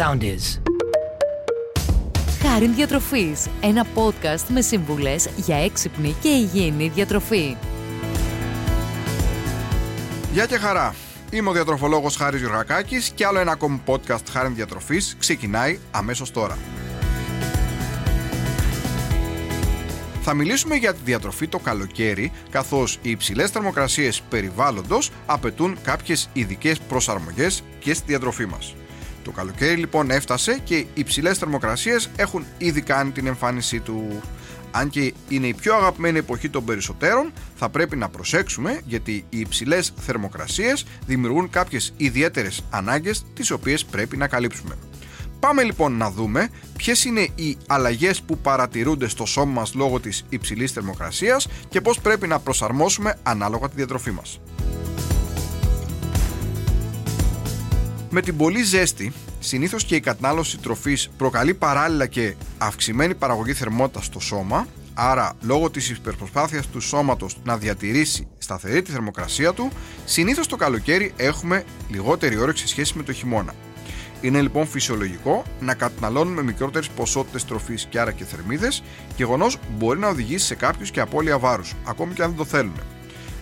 sound is. Χάριν Διατροφής, ένα podcast με σύμβουλες για έξυπνη και υγιεινή διατροφή. Γεια και χαρά. Είμαι ο διατροφολόγος Χάρης Γιωργακάκης και άλλο ένα ακόμη podcast Χάριν Διατροφής ξεκινάει αμέσως τώρα. Θα μιλήσουμε για τη διατροφή το καλοκαίρι, καθώς οι υψηλές θερμοκρασίες περιβάλλοντος απαιτούν κάποιες ειδικές προσαρμογές και στη διατροφή μας. Το καλοκαίρι λοιπόν έφτασε και οι υψηλές θερμοκρασίες έχουν ήδη κάνει την εμφάνισή του. Αν και είναι η πιο αγαπημένη εποχή των περισσότερων, θα πρέπει να προσέξουμε γιατί οι υψηλές θερμοκρασίες δημιουργούν κάποιες ιδιαίτερες ανάγκες τις οποίες πρέπει να καλύψουμε. Πάμε λοιπόν να δούμε ποιες είναι οι αλλαγές που παρατηρούνται στο σώμα μας λόγω της υψηλής θερμοκρασίας και πώς πρέπει να προσαρμόσουμε ανάλογα τη διατροφή μας. Με την πολύ ζέστη, συνήθως και η κατανάλωση τροφής προκαλεί παράλληλα και αυξημένη παραγωγή θερμότητας στο σώμα, άρα λόγω της υπερπροσπάθειας του σώματος να διατηρήσει σταθερή τη θερμοκρασία του, συνήθως το καλοκαίρι έχουμε λιγότερη όρεξη σε σχέση με το χειμώνα. Είναι λοιπόν φυσιολογικό να καταναλώνουμε μικρότερες ποσότητες τροφής και άρα και θερμίδες, γεγονός μπορεί να οδηγήσει σε κάποιους και απώλεια βάρους, ακόμη και αν δεν το θέλουν.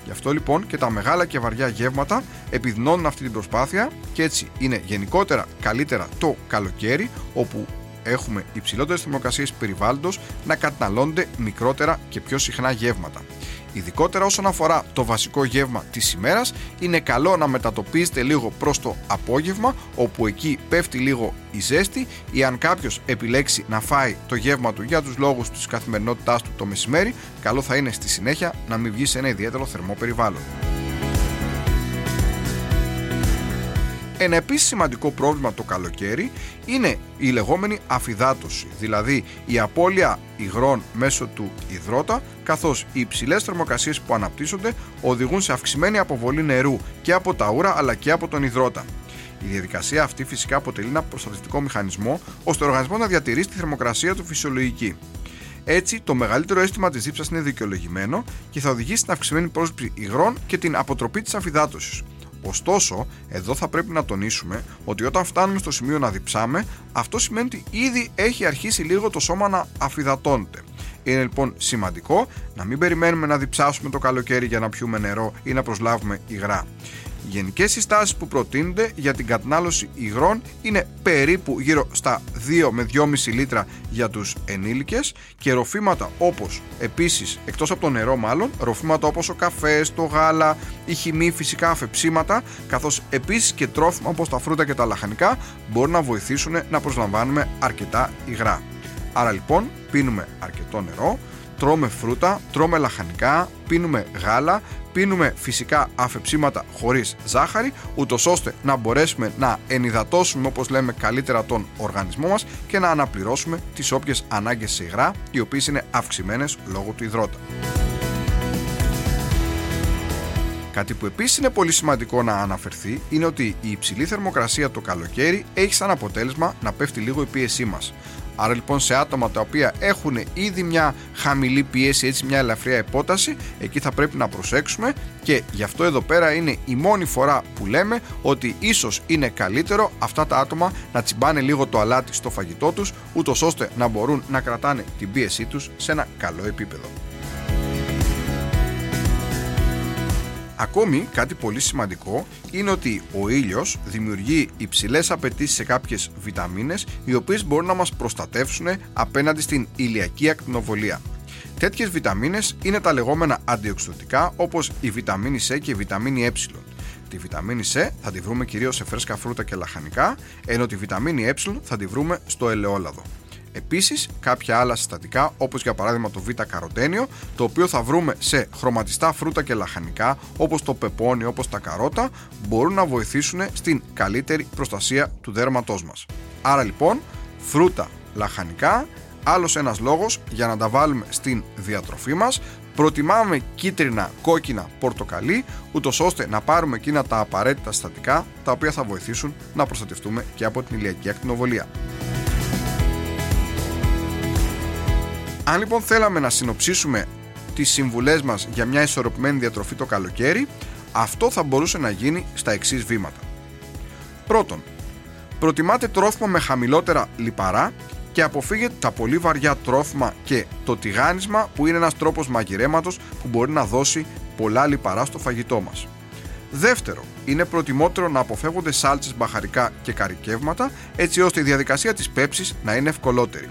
Γι' αυτό λοιπόν και τα μεγάλα και βαριά γεύματα επιδεινώνουν αυτή την προσπάθεια και έτσι είναι γενικότερα καλύτερα το καλοκαίρι, όπου έχουμε υψηλότερες θερμοκρασίες περιβάλλοντος να καταναλώνονται μικρότερα και πιο συχνά γεύματα. Ειδικότερα όσον αφορά το βασικό γεύμα της ημέρας είναι καλό να μετατοπίζετε λίγο προς το απόγευμα όπου εκεί πέφτει λίγο η ζέστη ή αν κάποιος επιλέξει να φάει το γεύμα του για τους λόγους της καθημερινότητάς του το μεσημέρι καλό θα είναι στη συνέχεια να μην βγει σε ένα ιδιαίτερο θερμό περιβάλλον. Ένα επίσης σημαντικό πρόβλημα το καλοκαίρι είναι η λεγόμενη αφυδάτωση, δηλαδή η απώλεια υγρών μέσω του υδρότα, καθώς οι υψηλές θερμοκρασίες που αναπτύσσονται οδηγούν σε αυξημένη αποβολή νερού και από τα ούρα αλλά και από τον υδρότα. Η διαδικασία αυτή φυσικά αποτελεί ένα προστατευτικό μηχανισμό ώστε ο οργανισμός να διατηρήσει τη θερμοκρασία του φυσιολογική. Έτσι, το μεγαλύτερο αίσθημα της δίψα είναι δικαιολογημένο και θα οδηγήσει στην αυξημένη πρόσληψη υγρών και την αποτροπή της αφυδάτωσης. Ωστόσο, εδώ θα πρέπει να τονίσουμε ότι όταν φτάνουμε στο σημείο να διψάμε, αυτό σημαίνει ότι ήδη έχει αρχίσει λίγο το σώμα να αφυδατώνεται. Είναι λοιπόν σημαντικό να μην περιμένουμε να διψάσουμε το καλοκαίρι για να πιούμε νερό ή να προσλάβουμε υγρά. Οι γενικές συστάσεις που προτείνονται για την κατανάλωση υγρών είναι περίπου γύρω στα 2 με 2,5 λίτρα για τους ενήλικες και ροφήματα όπως επίσης, εκτός από το νερό μάλλον, ροφήματα όπως ο καφές, το γάλα, η χυμή, φυσικά αφεψίματα, καθώς επίσης και τρόφιμα όπως τα φρούτα και τα λαχανικά μπορούν να βοηθήσουν να προσλαμβάνουμε αρκετά υγρά. Άρα λοιπόν πίνουμε αρκετό νερό, τρώμε φρούτα, τρώμε λαχανικά, πίνουμε γάλα, πίνουμε φυσικά αφεψίματα χωρίς ζάχαρη, ούτως ώστε να μπορέσουμε να ενυδατώσουμε όπως λέμε καλύτερα τον οργανισμό μας και να αναπληρώσουμε τις όποιες ανάγκες σε υγρά, οι οποίες είναι αυξημένες λόγω του υδρότα. Κάτι που επίσης είναι πολύ σημαντικό να αναφερθεί είναι ότι η υψηλή θερμοκρασία το καλοκαίρι έχει σαν αποτέλεσμα να πέφτει λίγο η πίεσή μας. Άρα λοιπόν σε άτομα τα οποία έχουν ήδη μια χαμηλή πίεση, έτσι μια ελαφριά υπόταση, εκεί θα πρέπει να προσέξουμε και γι' αυτό εδώ πέρα είναι η μόνη φορά που λέμε ότι ίσως είναι καλύτερο αυτά τα άτομα να τσιμπάνε λίγο το αλάτι στο φαγητό τους, ούτως ώστε να μπορούν να κρατάνε την πίεσή τους σε ένα καλό επίπεδο. Ακόμη κάτι πολύ σημαντικό είναι ότι ο ήλιος δημιουργεί υψηλές απαιτήσεις σε κάποιες βιταμίνες οι οποίες μπορούν να μας προστατεύσουν απέναντι στην ηλιακή ακτινοβολία. Τέτοιες βιταμίνες είναι τα λεγόμενα αντιοξυδοτικά όπως η βιταμίνη C και η βιταμίνη Ε. Τη βιταμίνη C θα τη βρούμε κυρίως σε φρέσκα φρούτα και λαχανικά, ενώ τη βιταμίνη Ε θα τη βρούμε στο ελαιόλαδο. Επίσης, κάποια άλλα συστατικά, όπως για παράδειγμα το β-καροτένιο, το οποίο θα βρούμε σε χρωματιστά φρούτα και λαχανικά, όπως το πεπόνι, όπως τα καρότα, μπορούν να βοηθήσουν στην καλύτερη προστασία του δέρματός μας. Άρα λοιπόν, φρούτα, λαχανικά, άλλος ένας λόγος για να τα βάλουμε στην διατροφή μας προτιμάμε κίτρινα, κόκκινα, πορτοκαλί ούτως ώστε να πάρουμε εκείνα τα απαραίτητα συστατικά τα οποία θα βοηθήσουν να προστατευτούμε και από την ηλιακή ακτινοβολία. Αν λοιπόν θέλαμε να συνοψίσουμε τις συμβουλές μας για μια ισορροπημένη διατροφή το καλοκαίρι, αυτό θα μπορούσε να γίνει στα εξής βήματα. Πρώτον, Προτιμάτε τρόφιμα με χαμηλότερα λιπαρά και αποφύγετε τα πολύ βαριά τρόφιμα και το τηγάνισμα που είναι ένας τρόπος μαγειρέματος που μπορεί να δώσει πολλά λιπαρά στο φαγητό μας. Δεύτερο, είναι προτιμότερο να αποφεύγονται σάλτσες, μπαχαρικά και καρικεύματα έτσι ώστε η διαδικασία της πέψης να είναι ευκολότερη.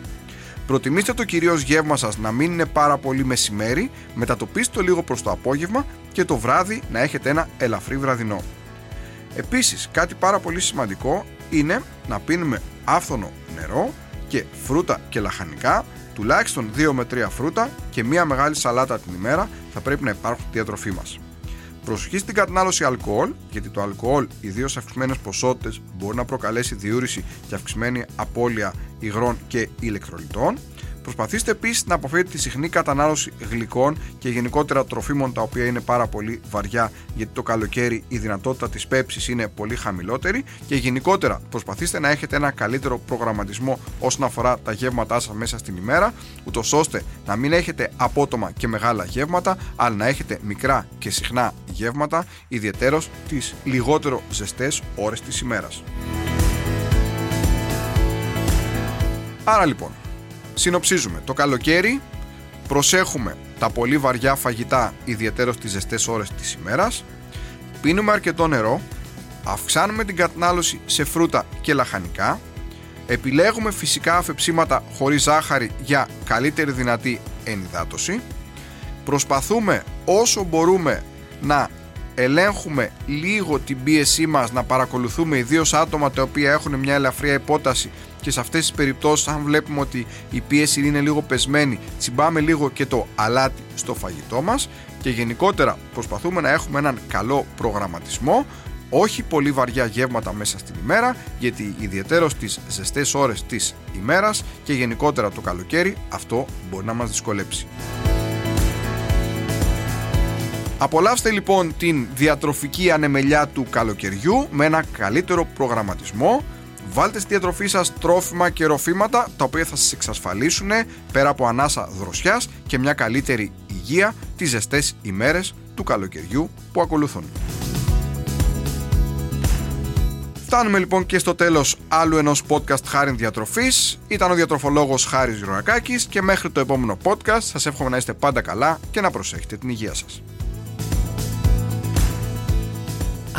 Προτιμήστε το κυρίως γεύμα σας να μην είναι πάρα πολύ μεσημέρι, μετατοπίστε το λίγο προς το απόγευμα και το βράδυ να έχετε ένα ελαφρύ βραδινό. Επίσης, κάτι πάρα πολύ σημαντικό είναι να πίνουμε άφθονο νερό και φρούτα και λαχανικά, τουλάχιστον 2 με 3 φρούτα και μία μεγάλη σαλάτα την ημέρα θα πρέπει να υπάρχουν στη διατροφή μας. Προσοχή στην κατανάλωση αλκοόλ, γιατί το αλκοόλ, ιδίως σε αυξημένες ποσότητες, μπορεί να προκαλέσει διούρηση και αυξημένη απώλεια υγρών και ηλεκτρολιτών. Προσπαθήστε επίσης να αποφύγετε τη συχνή κατανάλωση γλυκών και γενικότερα τροφίμων τα οποία είναι πάρα πολύ βαριά, γιατί το καλοκαίρι η δυνατότητα της πέψης είναι πολύ χαμηλότερη. Και γενικότερα προσπαθήστε να έχετε ένα καλύτερο προγραμματισμό όσον αφορά τα γεύματά σας μέσα στην ημέρα, ούτως ώστε να μην έχετε απότομα και μεγάλα γεύματα, αλλά να έχετε μικρά και συχνά γεύματα, ιδιαίτερω τις λιγότερο ζεστές ώρες της ημέρας. Άρα λοιπόν, Συνοψίζουμε. Το καλοκαίρι προσέχουμε τα πολύ βαριά φαγητά, ιδιαίτερα στις ζεστές ώρες της ημέρας. Πίνουμε αρκετό νερό. Αυξάνουμε την κατανάλωση σε φρούτα και λαχανικά. Επιλέγουμε φυσικά αφεψίματα χωρίς ζάχαρη για καλύτερη δυνατή ενυδάτωση. Προσπαθούμε όσο μπορούμε να ελέγχουμε λίγο την πίεσή μας, να παρακολουθούμε ιδίως άτομα τα οποία έχουν μια ελαφριά υπόταση και σε αυτές τις περιπτώσεις αν βλέπουμε ότι η πίεση είναι λίγο πεσμένη τσιμπάμε λίγο και το αλάτι στο φαγητό μας και γενικότερα προσπαθούμε να έχουμε έναν καλό προγραμματισμό όχι πολύ βαριά γεύματα μέσα στην ημέρα γιατί ιδιαίτερο στις ζεστές ώρες της ημέρας και γενικότερα το καλοκαίρι αυτό μπορεί να μας δυσκολέψει. Απολαύστε λοιπόν την διατροφική ανεμελιά του καλοκαιριού με ένα καλύτερο προγραμματισμό Βάλτε στη διατροφή σας τρόφιμα και ροφήματα τα οποία θα σας εξασφαλίσουν πέρα από ανάσα δροσιάς και μια καλύτερη υγεία τις ζεστές ημέρες του καλοκαιριού που ακολουθούν. Φτάνουμε λοιπόν και στο τέλος άλλου ενός podcast Χάριν Διατροφής. Ήταν ο διατροφολόγος Χάρης Γιωρακάκης και μέχρι το επόμενο podcast σας εύχομαι να είστε πάντα καλά και να προσέχετε την υγεία σας.